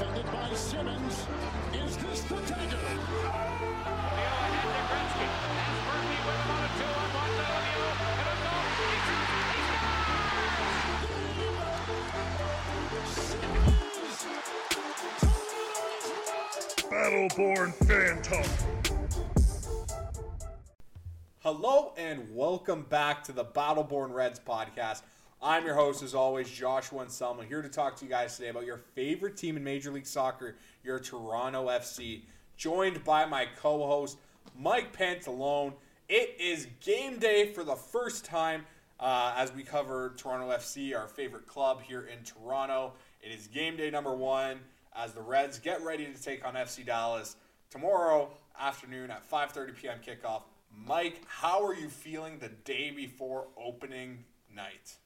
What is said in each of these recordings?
defended by Simmons. Is this the dagger? Lemieux ahead to Gretzky. Has Murphy with him on a two-on-one to Lemieux. And a goal. He shoots. Battleborn Phantom. Hello and welcome back to the Battle Born Reds podcast. I'm your host, as always, Joshua and here to talk to you guys today about your favorite team in Major League Soccer, your Toronto FC. Joined by my co host, Mike Pantalone. It is game day for the first time uh, as we cover Toronto FC, our favorite club here in Toronto. It is game day number one as the Reds get ready to take on FC Dallas tomorrow afternoon at 5:30 p.m. kickoff. Mike, how are you feeling the day before opening night?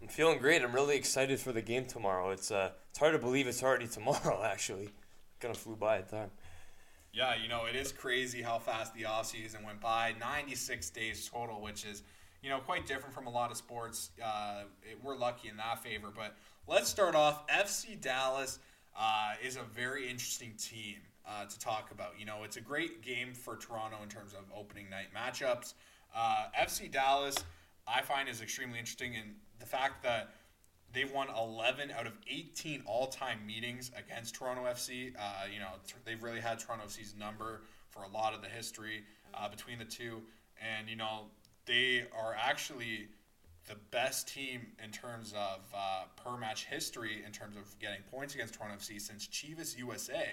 I'm feeling great. I'm really excited for the game tomorrow. It's uh, it's hard to believe it's already tomorrow. Actually, kind of flew by at time. Yeah, you know, it is crazy how fast the off season went by. 96 days total, which is, you know, quite different from a lot of sports. Uh, it, we're lucky in that favor. But let's start off. FC Dallas uh, is a very interesting team uh, to talk about. You know, it's a great game for Toronto in terms of opening night matchups. Uh, FC Dallas, I find, is extremely interesting in the fact that they've won 11 out of 18 all-time meetings against Toronto FC. Uh, you know, they've really had Toronto FC's number for a lot of the history uh, between the two, and you know, they are actually the best team in terms of uh, per match history in terms of getting points against Toronto FC since Chivas USA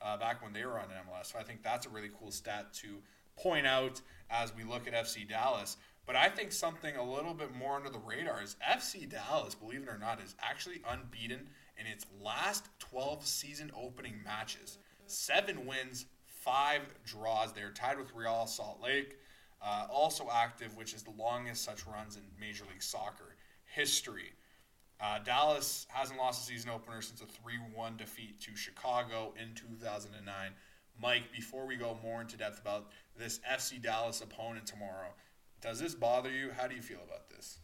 uh, back when they were on MLS. So I think that's a really cool stat to point out as we look at FC Dallas. But I think something a little bit more under the radar is FC Dallas, believe it or not, is actually unbeaten in its last 12 season opening matches. Seven wins, five draws. They're tied with Real Salt Lake. Uh, also active, which is the longest such runs in Major League Soccer history. Uh, Dallas hasn't lost a season opener since a 3 1 defeat to Chicago in 2009. Mike, before we go more into depth about this FC Dallas opponent tomorrow, does this bother you? How do you feel about this?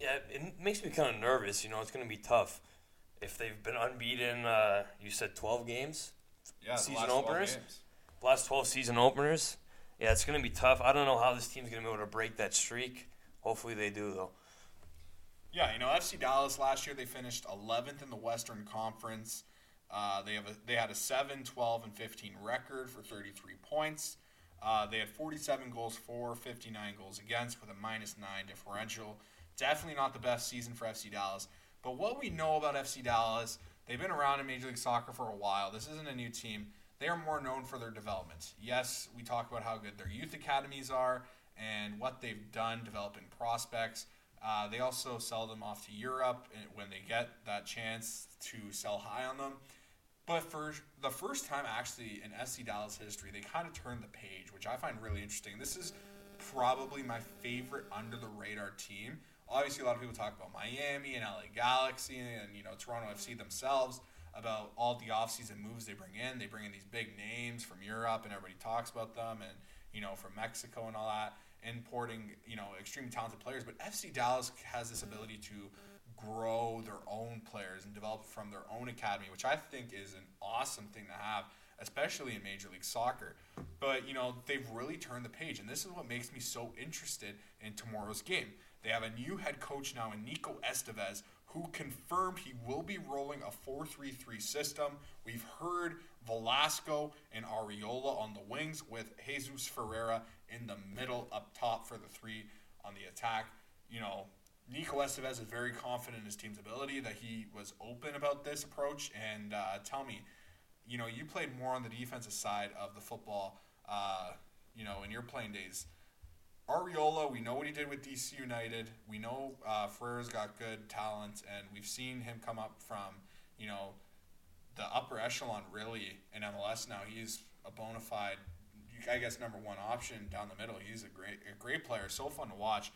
Yeah, it makes me kind of nervous. You know, it's going to be tough. If they've been unbeaten, uh, you said 12 games? Yeah, season openers? Last 12 season openers? Yeah, it's going to be tough. I don't know how this team's going to be able to break that streak. Hopefully they do, though. Yeah, you know, FC Dallas last year they finished 11th in the Western Conference. Uh, they have a, they had a 7, 12, and 15 record for 33 points. Uh, they had 47 goals for, 59 goals against, with a minus 9 differential. Definitely not the best season for FC Dallas. But what we know about FC Dallas, they've been around in Major League Soccer for a while. This isn't a new team. They are more known for their development. Yes, we talk about how good their youth academies are and what they've done developing prospects. Uh, they also sell them off to Europe when they get that chance to sell high on them. But for the first time, actually, in FC Dallas history, they kind of turned the page, which I find really interesting. This is probably my favorite under the radar team. Obviously, a lot of people talk about Miami and LA Galaxy and you know Toronto FC themselves about all the offseason moves they bring in. They bring in these big names from Europe, and everybody talks about them, and you know from Mexico and all that, importing you know extremely talented players. But FC Dallas has this ability to grow their own players and develop from their own academy, which I think is an awesome thing to have, especially in Major League Soccer. But, you know, they've really turned the page, and this is what makes me so interested in tomorrow's game. They have a new head coach now in Nico Estevez, who confirmed he will be rolling a 4 3 3 system. We've heard Velasco and Arriola on the wings with Jesus Ferreira in the middle up top for the three on the attack. You know, Nico Estevez is very confident in his team's ability, that he was open about this approach. And uh, tell me, you know, you played more on the defensive side of the football, uh, you know, in your playing days. Arriola, we know what he did with DC United. We know uh, Ferreira's got good talent, and we've seen him come up from, you know, the upper echelon really in MLS now. He's a bona fide, I guess, number one option down the middle. He's a great, a great player. So fun to watch.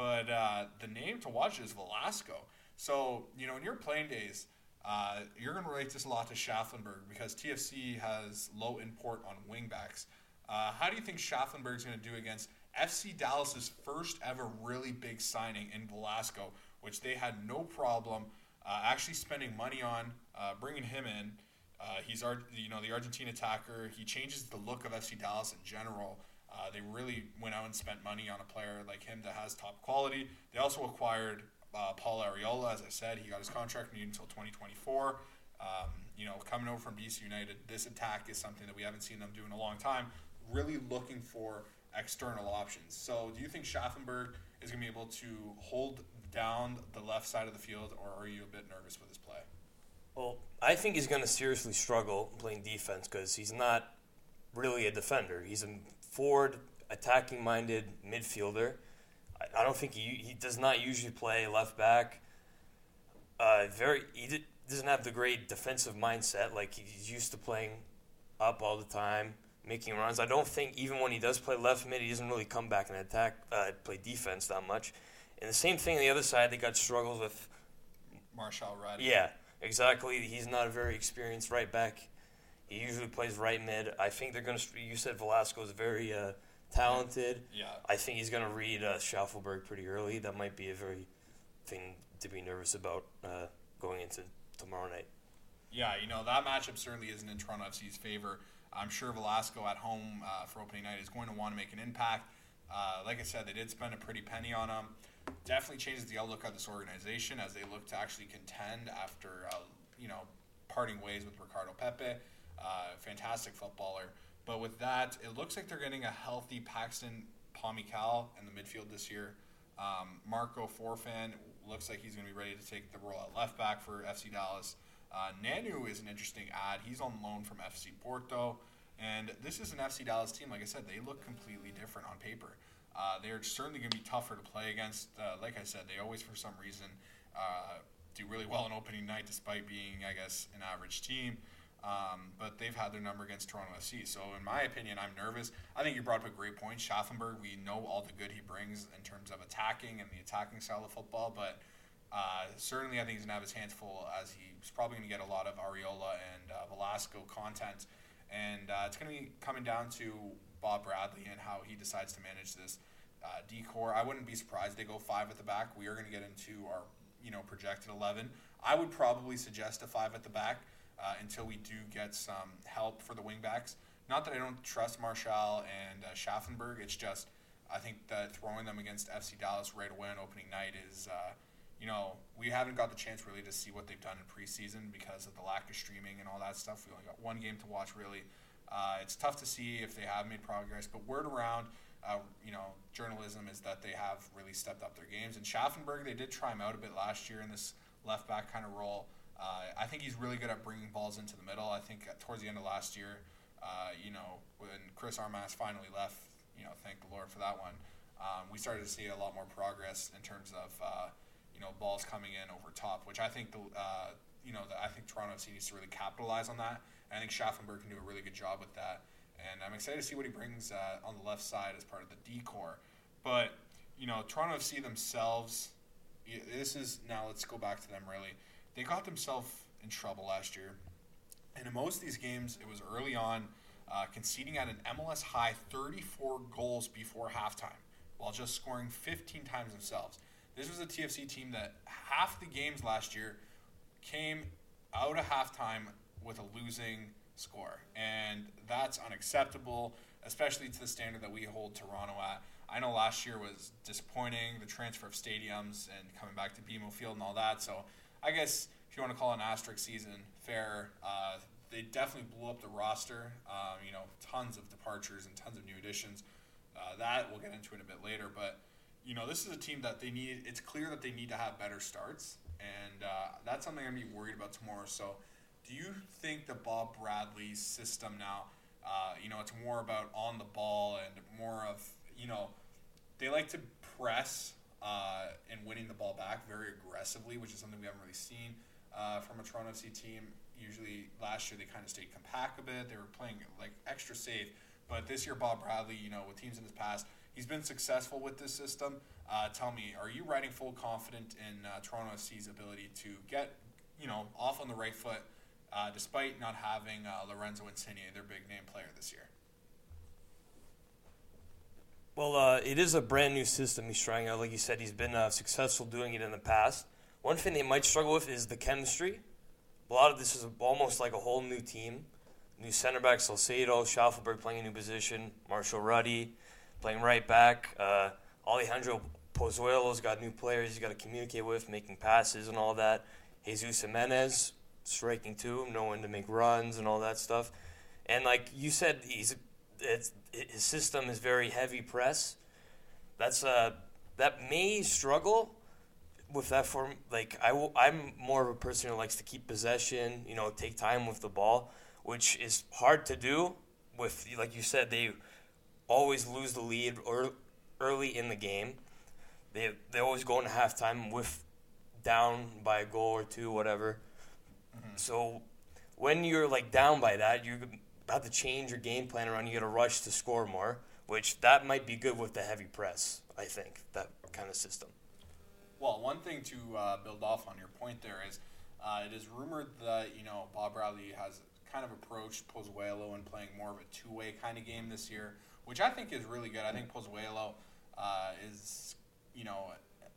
But uh, the name to watch is Velasco. So, you know, in your playing days, uh, you're going to relate this a lot to Shaffelburg because TFC has low import on wingbacks. Uh, how do you think Shaffelburg's going to do against FC Dallas's first ever really big signing in Velasco, which they had no problem uh, actually spending money on uh, bringing him in. Uh, he's our, you know, the Argentine attacker. He changes the look of FC Dallas in general. Uh, they really went out and spent money on a player like him that has top quality. They also acquired uh, Paul Arriola, As I said, he got his contract renewed until 2024. Um, you know, coming over from DC United, this attack is something that we haven't seen them do in a long time. Really looking for external options. So, do you think Shaffelburg is going to be able to hold down the left side of the field, or are you a bit nervous with his play? Well, I think he's going to seriously struggle playing defense because he's not really a defender. He's a forward, attacking minded midfielder. I, I don't think he, he does not usually play left back. Uh, very he did, doesn't have the great defensive mindset. Like he's used to playing up all the time, making runs. I don't think even when he does play left mid, he doesn't really come back and attack, uh, play defense that much. And the same thing on the other side, they got struggles with. Marshall Rudd. Yeah, exactly. He's not a very experienced right back. He usually plays right mid. I think they're going to. You said Velasco is very uh, talented. Yeah. I think he's going to read uh, Shaffelburg pretty early. That might be a very thing to be nervous about uh, going into tomorrow night. Yeah, you know, that matchup certainly isn't in Toronto FC's favor. I'm sure Velasco at home uh, for opening night is going to want to make an impact. Uh, like I said, they did spend a pretty penny on him. Definitely changes the outlook of this organization as they look to actually contend after, uh, you know, parting ways with Ricardo Pepi. Uh, fantastic footballer. But with that, it looks like they're getting a healthy Paxton Pomykal in the midfield this year. Um, Marco Farfan looks like he's going to be ready to take the role at left back for FC Dallas. Uh, Nanu is an interesting ad. He's on loan from FC Porto. And this is an FC Dallas team, like I said, they look completely different on paper. Uh, they're certainly going to be tougher to play against. Uh, like I said, they always, for some reason, uh, do really well on opening night, despite being, I guess, an average team. Um, but they've had their number against Toronto FC. So, in my opinion, I'm nervous. I think you brought up a great point. Shaffelburg, we know all the good he brings in terms of attacking and the attacking style of football, but uh, certainly I think he's going to have his hands full as he's probably going to get a lot of Arriola and uh, Velasco content. And uh, it's going to be coming down to Bob Bradley and how he decides to manage this uh, decor. I wouldn't be surprised they go five at the back. We are going to get into our you know projected 11. I would probably suggest a five at the back uh, until we do get some help for the wingbacks. Not that I don't trust Marshall and uh, Shaffelburg. It's just I think that throwing them against FC Dallas right away on opening night is, uh, you know, we haven't got the chance really to see what they've done in preseason because of the lack of streaming and all that stuff. We only got one game to watch really. Uh, it's tough to see if they have made progress, but word around, uh, you know, journalism is that they have really stepped up their games. And Shaffelburg, they did try him out a bit last year in this left back kind of role. Uh, I think he's really good at bringing balls into the middle. I think towards the end of last year, uh, you know, when Chris Armas finally left, you know, thank the Lord for that one. Um, we started to see a lot more progress in terms of, uh, you know, balls coming in over top, which I think the, uh, you know, the, I think Toronto FC needs to really capitalize on that. And I think Shaffelburg can do a really good job with that. And I'm excited to see what he brings uh, on the left side as part of the decor. But you know, Toronto FC themselves. This is now. Let's go back to them really they got themselves in trouble last year. And in most of these games, it was early on, uh, conceding at an MLS high 34 goals before halftime, while just scoring 15 times themselves. This was a TFC team that half the games last year came out of halftime with a losing score. And that's unacceptable, especially to the standard that we hold Toronto at. I know last year was disappointing, the transfer of stadiums and coming back to BMO Field and all that. So I guess if you want to call it an asterisk season, fair. Uh, they definitely blew up the roster. Um, you know, tons of departures and tons of new additions. Uh, that we'll get into in a bit later. But you know, this is a team that they need. It's clear that they need to have better starts, and uh, that's something I'm gonna be worried about tomorrow. So, do you think the Bob Bradley system now? Uh, you know, it's more about on the ball and more of you know, they like to press uh, and winning the ball back very aggressively, which is something we haven't really seen uh, from a Toronto FC team. Usually last year they kind of stayed compact a bit. They were playing like extra safe. But this year, Bob Bradley, you know, with teams in his past, he's been successful with this system. Uh, tell me, are you riding full confident in uh, Toronto FC's ability to get, you know, off on the right foot, uh, despite not having uh, Lorenzo Insigne, their big name player this year? Well, uh, it is a brand new system he's trying out. Like you said, he's been uh, successful doing it in the past. One thing they might struggle with is the chemistry. A lot of this is almost like a whole new team. New center back Salcedo, Shaffelburg playing a new position, Marshall-Rutty playing right back. Uh, Alejandro Pozuelo's got new players he's got to communicate with, making passes and all that. Jesus Jimenez striking too, knowing to make runs and all that stuff. And like you said, he's it's, his system is very heavy press. That's uh that may struggle with that form. Like I w- I'm more of a person who likes to keep possession, you know, take time with the ball, which is hard to do. With like you said, they always lose the lead or early in the game. They they always go into halftime with down by a goal or two, whatever. Mm-hmm. So when you're like down by that, you're about to change your game plan around. You got to rush to score more, which that might be good with the heavy press. I think that kind of system. Well, one thing to uh, build off on your point there is uh, it is rumored that you know Bob Bradley has kind of approached Pozuelo and playing more of a two-way kind of game this year, which I think is really good. I think Pozuelo uh, is you know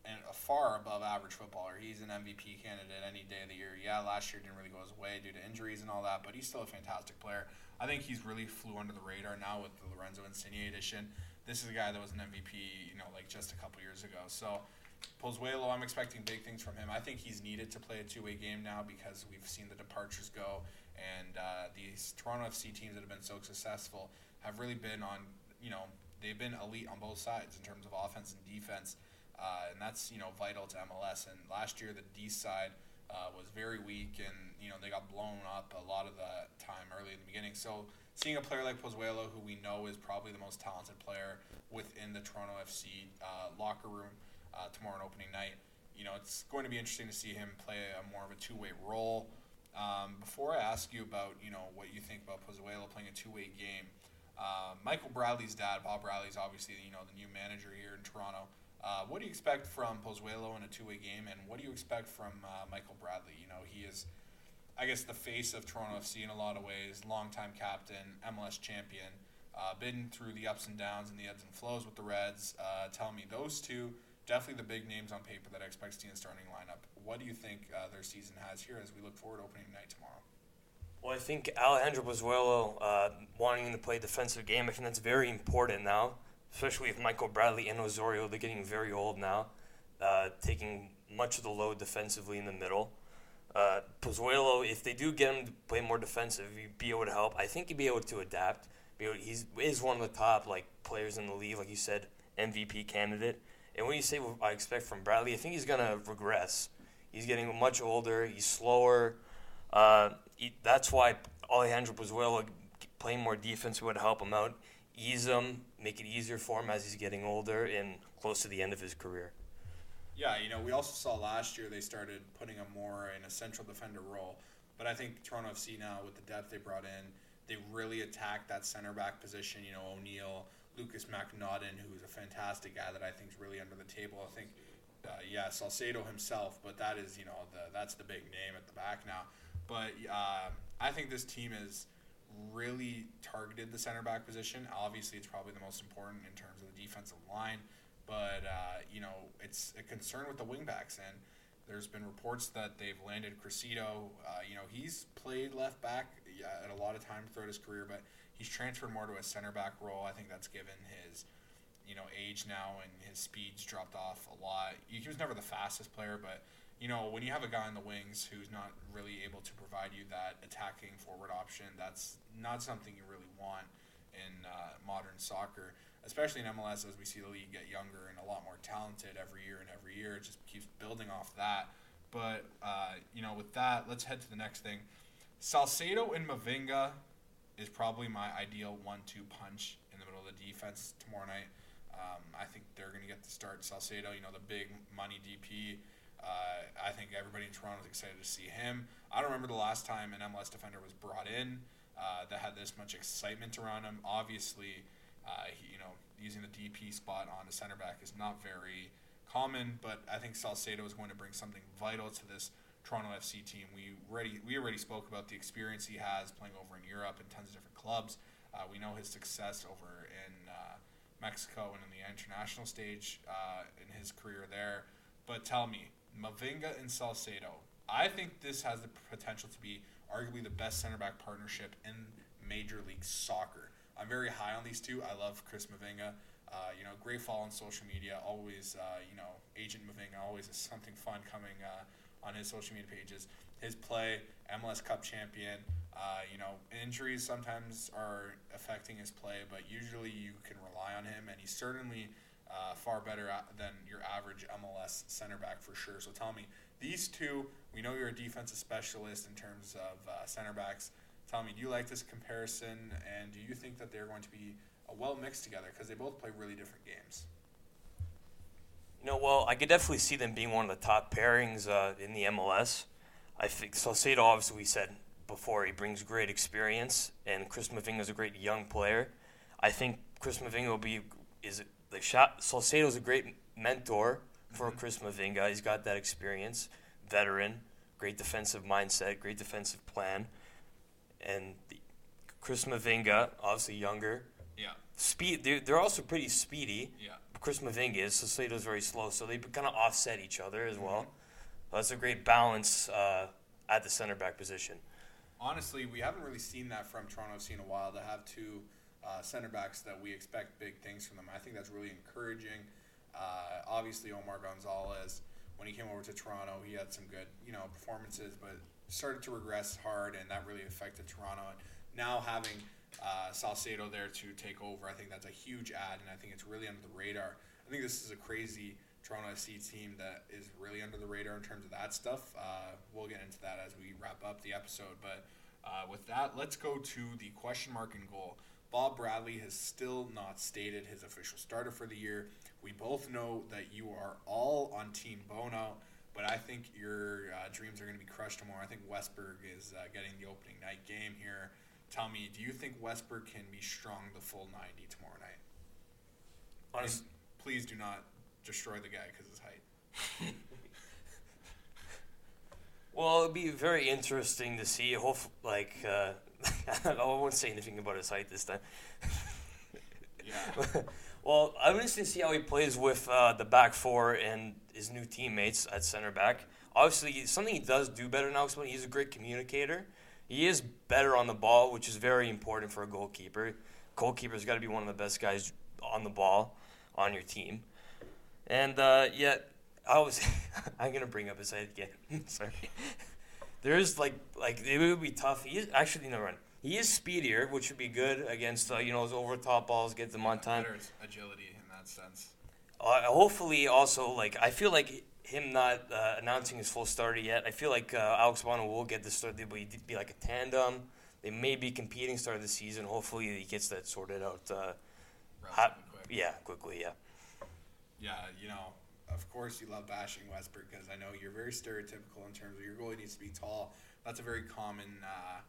a far above average footballer. He's an MVP candidate any day of the year. Yeah, last year didn't really go his way due to injuries and all that, but he's still a fantastic player. I think he's really flew under the radar now with the Lorenzo Insigne edition. This is a guy that was an MVP, you know, like just a couple years ago. So Pozuelo, I'm expecting big things from him. I think he's needed to play a two-way game now because we've seen the departures go, and uh, these Toronto FC teams that have been so successful have really been on, you know, they've been elite on both sides in terms of offense and defense, uh, and that's you know vital to MLS. And last year the D side uh, was very weak, and you know they got blown up a lot of the time early in the beginning. So seeing a player like Pozuelo, who we know is probably the most talented player within the Toronto FC uh, locker room uh, tomorrow on opening night. You know, it's going to be interesting to see him play a more of a two-way role. Um, before I ask you about, you know, what you think about Pozuelo playing a two-way game, uh, Michael Bradley's dad, Bob Bradley's obviously, you know, the new manager here in Toronto. Uh, what do you expect from Pozuelo in a two-way game, and what do you expect from uh, Michael Bradley? You know, he is, I guess, the face of Toronto FC in a lot of ways, longtime captain, MLS champion, uh, been through the ups and downs and the ebbs and flows with the Reds. Uh, tell me, those two definitely the big names on paper that I expect to see in the starting lineup. What do you think uh, their season has here as we look forward to opening night tomorrow? Well, I think Alejandro Pozuelo uh, wanting to play defensive game, I think that's very important now, especially with Michael Bradley and Osorio. They're getting very old now, uh, taking much of the load defensively in the middle. Uh, Pozuelo, if they do get him to play more defensive, he'd be able to help. I think he'd be able to adapt. He's is one of the top like players in the league, like you said, MVP candidate. And when you say what I expect from Bradley, I think he's to regress. He's getting much older. He's slower. Uh, he, that's why Alejandro Pozuelo playing more defense would help him out, ease him, make it easier for him as he's getting older and close to the end of his career. Yeah, you know, we also saw last year they started putting him more in a central defender role. But I think Toronto FC now, with the depth they brought in, they really attacked that center back position. You know, O'Neill, Lukas MacNaughton, who's a fantastic guy that I think is really under the table. I think, uh, yeah, Salcedo himself, but that is, you know, the, that's the big name at the back now. But uh, I think this team has really targeted the center back position. Obviously, it's probably the most important in terms of the defensive line, but, uh, you know, it's a concern with the wingbacks. And there's been reports that they've landed Criscito. Uh, you know, he's played left back at a lot of times throughout his career, but he's transferred more to a center back role. I think that's given his you know age now and his speeds dropped off a lot. He was never the fastest player, but you know when you have a guy in the wings who's not really able to provide you that attacking forward option, that's not something you really want in uh, modern soccer, especially in MLS as we see the league get younger and a lot more talented every year and every year. It just keeps building off that. But uh, you know, with that, let's head to the next thing. Salcedo and Mavinga is probably my ideal one-two punch in the middle of the defense tomorrow night. Um, I think they're going to get the start. Salcedo, you know, the big money DP. Uh, I think everybody in Toronto is excited to see him. I don't remember the last time an MLS defender was brought in uh, that had this much excitement around him. Obviously, uh, he, you know, using the DP spot on a center back is not very common, but I think Salcedo is going to bring something vital to this Toronto FC team. We already we already spoke about the experience he has playing over in Europe in tons of different clubs. Uh, we know his success over in uh, Mexico and in the international stage uh, in his career there. But tell me, Mavinga and Salcedo. I think this has the potential to be arguably the best center back partnership in Major League Soccer. I'm very high on these two. I love Chris Mavinga. Uh, you know, great follow on social media. Always, uh, you know, Agent Mavinga. Always is something fun coming uh, on his social media pages. His play, MLS Cup champion. Uh, you know, injuries sometimes are affecting his play, but usually you can rely on him, and he's certainly uh, far better than your average MLS center back for sure. So tell me, these two, we know you're a defensive specialist in terms of uh, center backs. Tell me, do you like this comparison, and do you think that they're going to be uh, well mixed together because they both play really different games? You know, well, I could definitely see them being one of the top pairings uh, in the MLS. I think Salcedo, obviously, we said before, he brings great experience, and Chris Mavinga is a great young player. I think Chris Mavinga will be is like Salcedo is a great mentor for mm-hmm. Chris Mavinga. He's got that experience, veteran, great defensive mindset, great defensive plan, and the, Chris Mavinga, obviously younger. Yeah. Speed. They're, they're also pretty speedy. Yeah. Chris Mavinga is. Salcedo's very slow, so they kind of offset each other as well. Mm-hmm. That's a great balance uh, at the center back position. Honestly, we haven't really seen that from Toronto FC in a while. To have two uh, center backs that we expect big things from them. I think that's really encouraging. Uh, obviously, Omar Gonzalez, when he came over to Toronto, he had some good, you know, performances, but started to regress hard, and that really affected Toronto. And now having uh, Salcedo there to take over, I think that's a huge add, and I think it's really under the radar. I think this is a crazy Toronto FC team that is really under the radar in terms of that stuff. Uh, we'll get into that as we wrap up the episode, but uh, with that, let's go to the question mark and goal. Bob Bradley has still not stated his official starter for the year. We both know that you are all on Team Bono, but I think your uh, dreams are going to be crushed tomorrow. I think Westberg is uh, getting the opening night game here. Tell me, do you think Westberg can be strong the full 90 tomorrow night? Honest, please do not destroy the guy because his height. well, it'd be very interesting to see. Hope like uh, I won't say anything about his height this time. yeah. well, I'm interested to see how he plays with uh, the back four and his new teammates at center back. Obviously, something he does do better now is he's a great communicator. He is better on the ball, which is very important for a goalkeeper. Goalkeeper's got to be one of the best guys on the ball on your team. And uh, yet, I was I'm gonna bring up his height again. Sorry. There's like like it would be tough. He is actually no run. He is speedier, which would be good against uh, you know those over top balls, get them on time. Better agility in that sense. Uh, hopefully, also like I feel like him not uh, announcing his full starter yet. I feel like uh, Alex Bono will get the start. They'll be, be like a tandem. They may be competing start of the season. Hopefully, he gets that sorted out. Uh, hot, quick. Yeah, quickly. Yeah. Yeah, you know, of course you love bashing Westberg because I know you're very stereotypical in terms of your goalie needs to be tall. That's a very common, uh,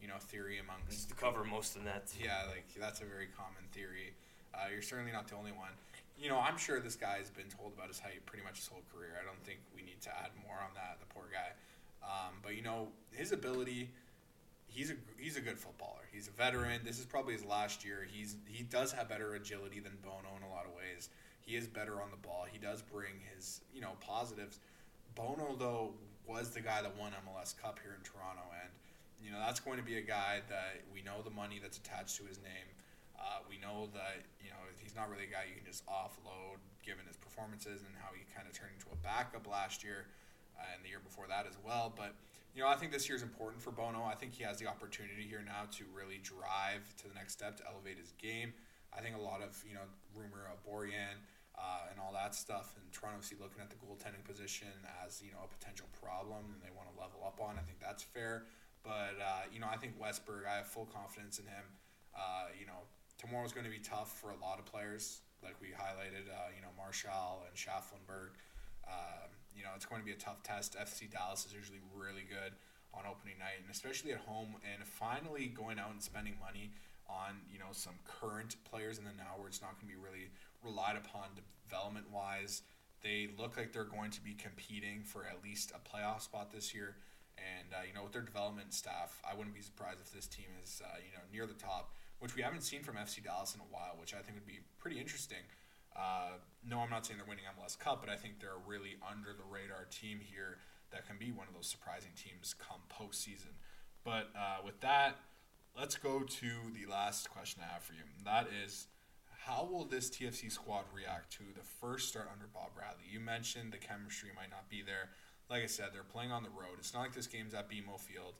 you know, theory amongst. to cover most of that. Yeah, like that's a very common theory. Uh, you're certainly not the only one. You know, I'm sure this guy's been told about his height pretty much his whole career. I don't think we need to add more on that. The poor guy. Um, but you know, his ability. He's a he's a good footballer. He's a veteran. This is probably his last year. He's he does have better agility than Bono in a lot of ways. He is better on the ball. He does bring his, you know, positives. Bono though was the guy that won MLS Cup here in Toronto, and you know that's going to be a guy that we know the money that's attached to his name. Uh, we know that you know he's not really a guy you can just offload given his performances and how he kind of turned into a backup last year uh, and the year before that as well. But you know I think this year is important for Bono. I think he has the opportunity here now to really drive to the next step to elevate his game. I think a lot of you know rumor of Borjan uh, and all that stuff. And Toronto FC looking at the goaltending position as you know a potential problem, and they want to level up on. I think that's fair. But uh, you know, I think Westberg, I have full confidence in him. Uh, you know, tomorrow's going to be tough for a lot of players, like we highlighted. Uh, you know, Marshall and Shaffelburg. Um, you know, it's going to be a tough test. FC Dallas is usually really good on opening night, and especially at home. And finally going out and spending money on you know some current players in the now, where it's not going to be really relied upon development wise. They look like they're going to be competing for at least a playoff spot this year. And uh, you know, with their development staff, I wouldn't be surprised if this team is uh, you know near the top, which we haven't seen from FC Dallas in a while, which I think would be pretty interesting. Uh, no, I'm not saying they're winning MLS Cup, but I think they're a really under the radar team here that can be one of those surprising teams come postseason. But uh, with that, let's go to the last question I have for you. That is, how will this TFC squad react to the first start under Bob Bradley? You mentioned the chemistry might not be there. Like I said, they're playing on the road. It's not like this game's at BMO Field.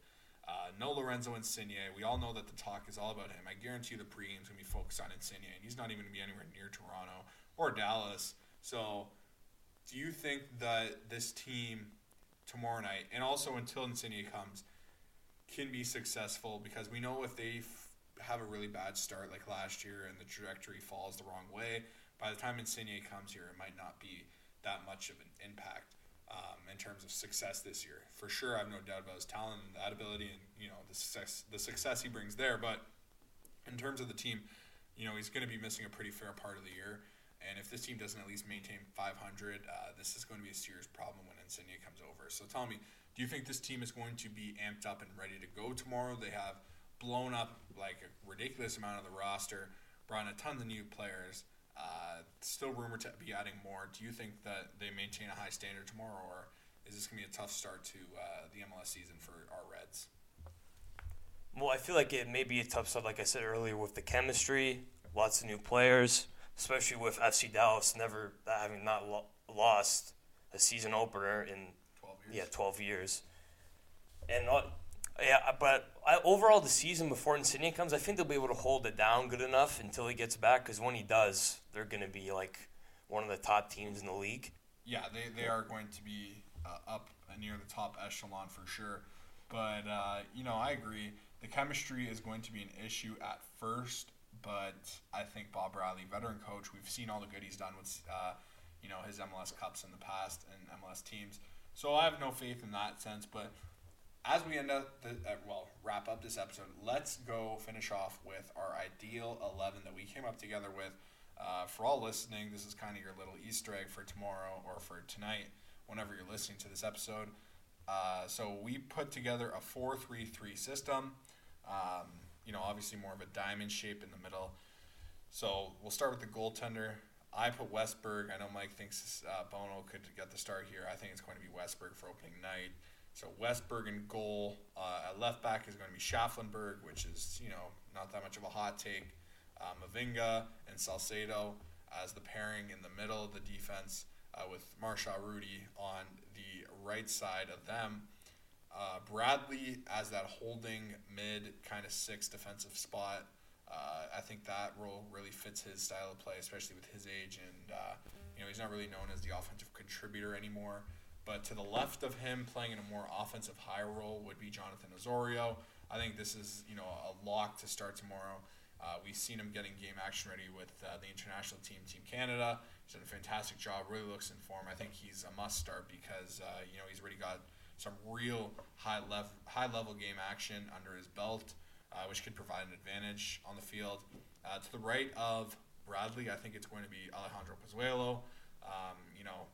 Uh, no Lorenzo Insigne. We all know that the talk is all about him. I guarantee you the pregame's going to be focused on Insigne, and he's not even going to be anywhere near Toronto or Dallas. So, do you think that this team tomorrow night, and also until Insigne comes, can be successful? Because we know if they have a really bad start like last year and the trajectory falls the wrong way, by the time Insigne comes here, it might not be that much of an impact um, in terms of success this year. For sure, I have no doubt about his talent and that ability, and you know the success the success he brings there. But in terms of the team, you know he's going to be missing a pretty fair part of the year. And if this team doesn't at least maintain 500, uh, this is going to be a serious problem when Insigne comes over. So tell me, do you think this team is going to be amped up and ready to go tomorrow? They have blown up like a ridiculous amount of the roster, brought in a ton of new players. Uh, still rumored to be adding more. Do you think that they maintain a high standard tomorrow, or is this going to be a tough start to uh, the MLS season for our Reds? Well, I feel like it may be a tough start, like I said earlier, with the chemistry, lots of new players, especially with FC Dallas never having not lo- lost a season opener in 12 years? yeah 12 years. And uh, yeah, but I, overall the season before Insigne comes, I think they'll be able to hold it down good enough until he gets back. Because when he does, they're going to be like one of the top teams in the league. Yeah, they, they are going to be uh, up near the top echelon for sure. But, uh, you know, I agree. The chemistry is going to be an issue at first, but I think Bob Riley, veteran coach, we've seen all the good he's done with, uh, you know, his MLS Cups in the past and MLS teams. So I have no faith in that sense. But as we end up, the, uh, well, wrap up this episode, let's go finish off with our ideal 11 that we came up together with. Uh, for all listening, this is kind of your little Easter egg for tomorrow or for tonight, whenever you're listening to this episode. Uh, so we put together a 4-3-3 system. Um, you know, obviously more of a diamond shape in the middle. So we'll start with the goaltender. I put Westberg. I know Mike thinks uh, Bono could get the start here. I think it's going to be Westberg for opening night. So Westberg in goal. Uh, at left back is going to be Shaffelburg, which is you know not that much of a hot take. Uh, Mavinga and Salcedo as the pairing in the middle of the defense, uh, with Marshall-Rutty on the right side of them. Uh, Bradley as that holding mid kind of six defensive spot. Uh, I think that role really fits his style of play, especially with his age, and uh, you know he's not really known as the offensive contributor anymore. But to the left of him, playing in a more offensive high role, would be Jonathan Osorio. I think this is you know a lock to start tomorrow. Uh, we've seen him getting game action ready with uh, the international team, Team Canada. He's done a fantastic job. Really looks in form. I think he's a must start because uh, you know he's already got some real high level high level game action under his belt, uh, which could provide an advantage on the field. Uh, to the right of Bradley, I think it's going to be Alejandro Pozuelo. Um, you know,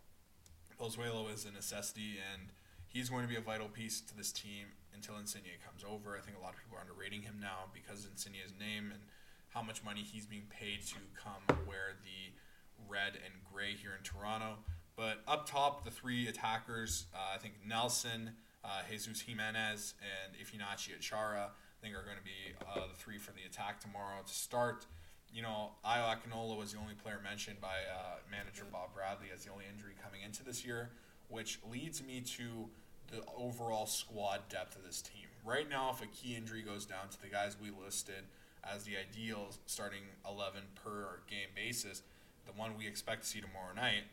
Pozuelo is a necessity, and he's going to be a vital piece to this team until Insigne comes over. I think a lot of people are underrating him now because Insigne's name and how much money he's being paid to come wear the red and gray here in Toronto. But up top, the three attackers, uh, I think Nelson, uh, Jesus Jimenez, and Ifunanyachi Achara, I think are going to be uh, the three for the attack tomorrow to start. You know, Akinola was the only player mentioned by uh, manager Bob Bradley as the only injury coming into this year, which leads me to the overall squad depth of this team. Right now, if a key injury goes down to the guys we listed as the ideal starting 11 per game basis, the one we expect to see tomorrow night,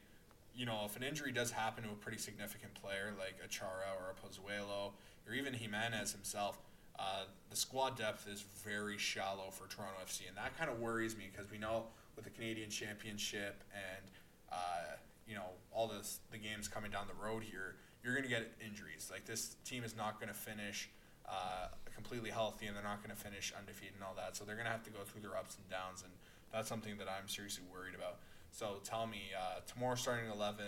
you know, if an injury does happen to a pretty significant player like a Chara or a Pozuelo or even Jimenez himself, uh, the squad depth is very shallow for Toronto FC, and that kind of worries me because we know with the Canadian Championship and uh, you know all this the games coming down the road here, you're going to get injuries. Like this team is not going to finish uh, completely healthy, and they're not going to finish undefeated and all that. So they're going to have to go through their ups and downs, and that's something that I'm seriously worried about. So tell me, uh, tomorrow starting 11,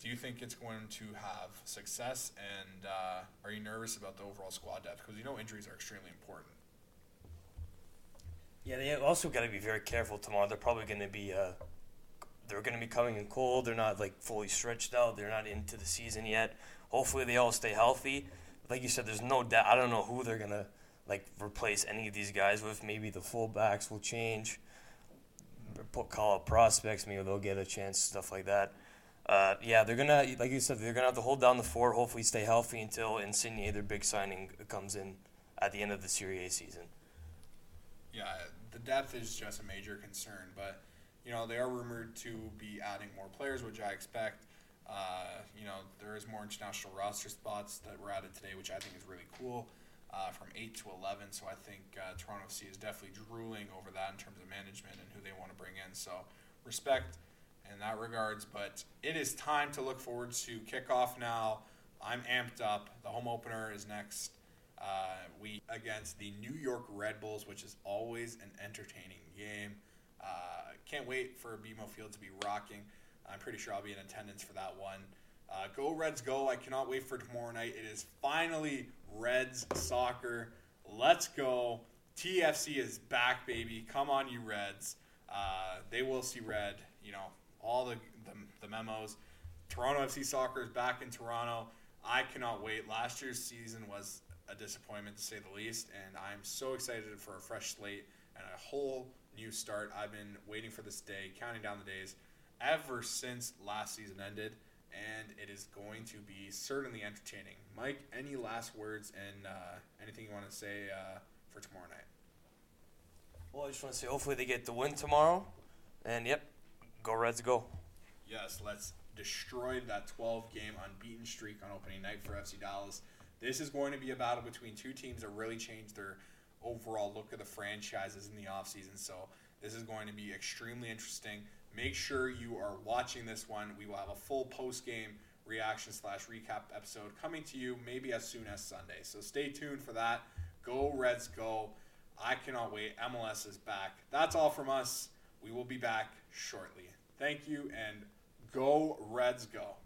do you think it's going to have success? And uh, are you nervous about the overall squad depth? Because you know injuries are extremely important. Yeah, they also got to be very careful tomorrow. They're probably going to be uh, they're going to be coming in cold. They're not like fully stretched out. They're not into the season yet. Hopefully, they all stay healthy. Like you said, there's no doubt. I don't know who they're gonna like replace any of these guys with. Maybe the fullbacks will change. Put call up prospects. Maybe they'll get a chance. Stuff like that. Uh, yeah, they're gonna like you said. They're gonna have to hold down the fort. Hopefully, stay healthy until Insigne, their big signing, comes in at the end of the Serie A season. Yeah, the depth is just a major concern, but you know they are rumored to be adding more players, which I expect. Uh, you know there is more international roster spots that were added today, which I think is really cool. Uh, from eight to eleven, so I think uh, Toronto FC is definitely drooling over that in terms of management and who they want to bring in. So respect in that regards, but it is time to look forward to kickoff now. I'm amped up. The home opener is next uh, week against the New York Red Bulls, which is always an entertaining game. Uh, can't wait for BMO Field to be rocking. I'm pretty sure I'll be in attendance for that one. Uh, go Reds, go! I cannot wait for tomorrow night. It is finally Reds soccer. Let's go! TFC is back, baby. Come on, you Reds. Uh, they will see red. You know all the, the the memos. Toronto FC soccer is back in Toronto. I cannot wait. Last year's season was a disappointment to say the least, and I'm so excited for a fresh slate and a whole new start. I've been waiting for this day, counting down the days ever since last season ended, and it is going to be certainly entertaining. Mike, any last words and uh, anything you want to say uh, for tomorrow night? Well, I just want to say, hopefully they get the win tomorrow, and yep, go Reds, go. Yes, let's destroy that 12 game unbeaten streak on opening night for FC Dallas. This is going to be a battle between two teams that really changed their overall look of the franchises in the offseason. So this is going to be extremely interesting. Make sure you are watching this one. We will have a full post game reaction slash recap episode coming to you maybe as soon as Sunday. So stay tuned for that. Go Reds, go! I cannot wait. MLS is back. That's all from us. We will be back shortly. Thank you and go Reds, go!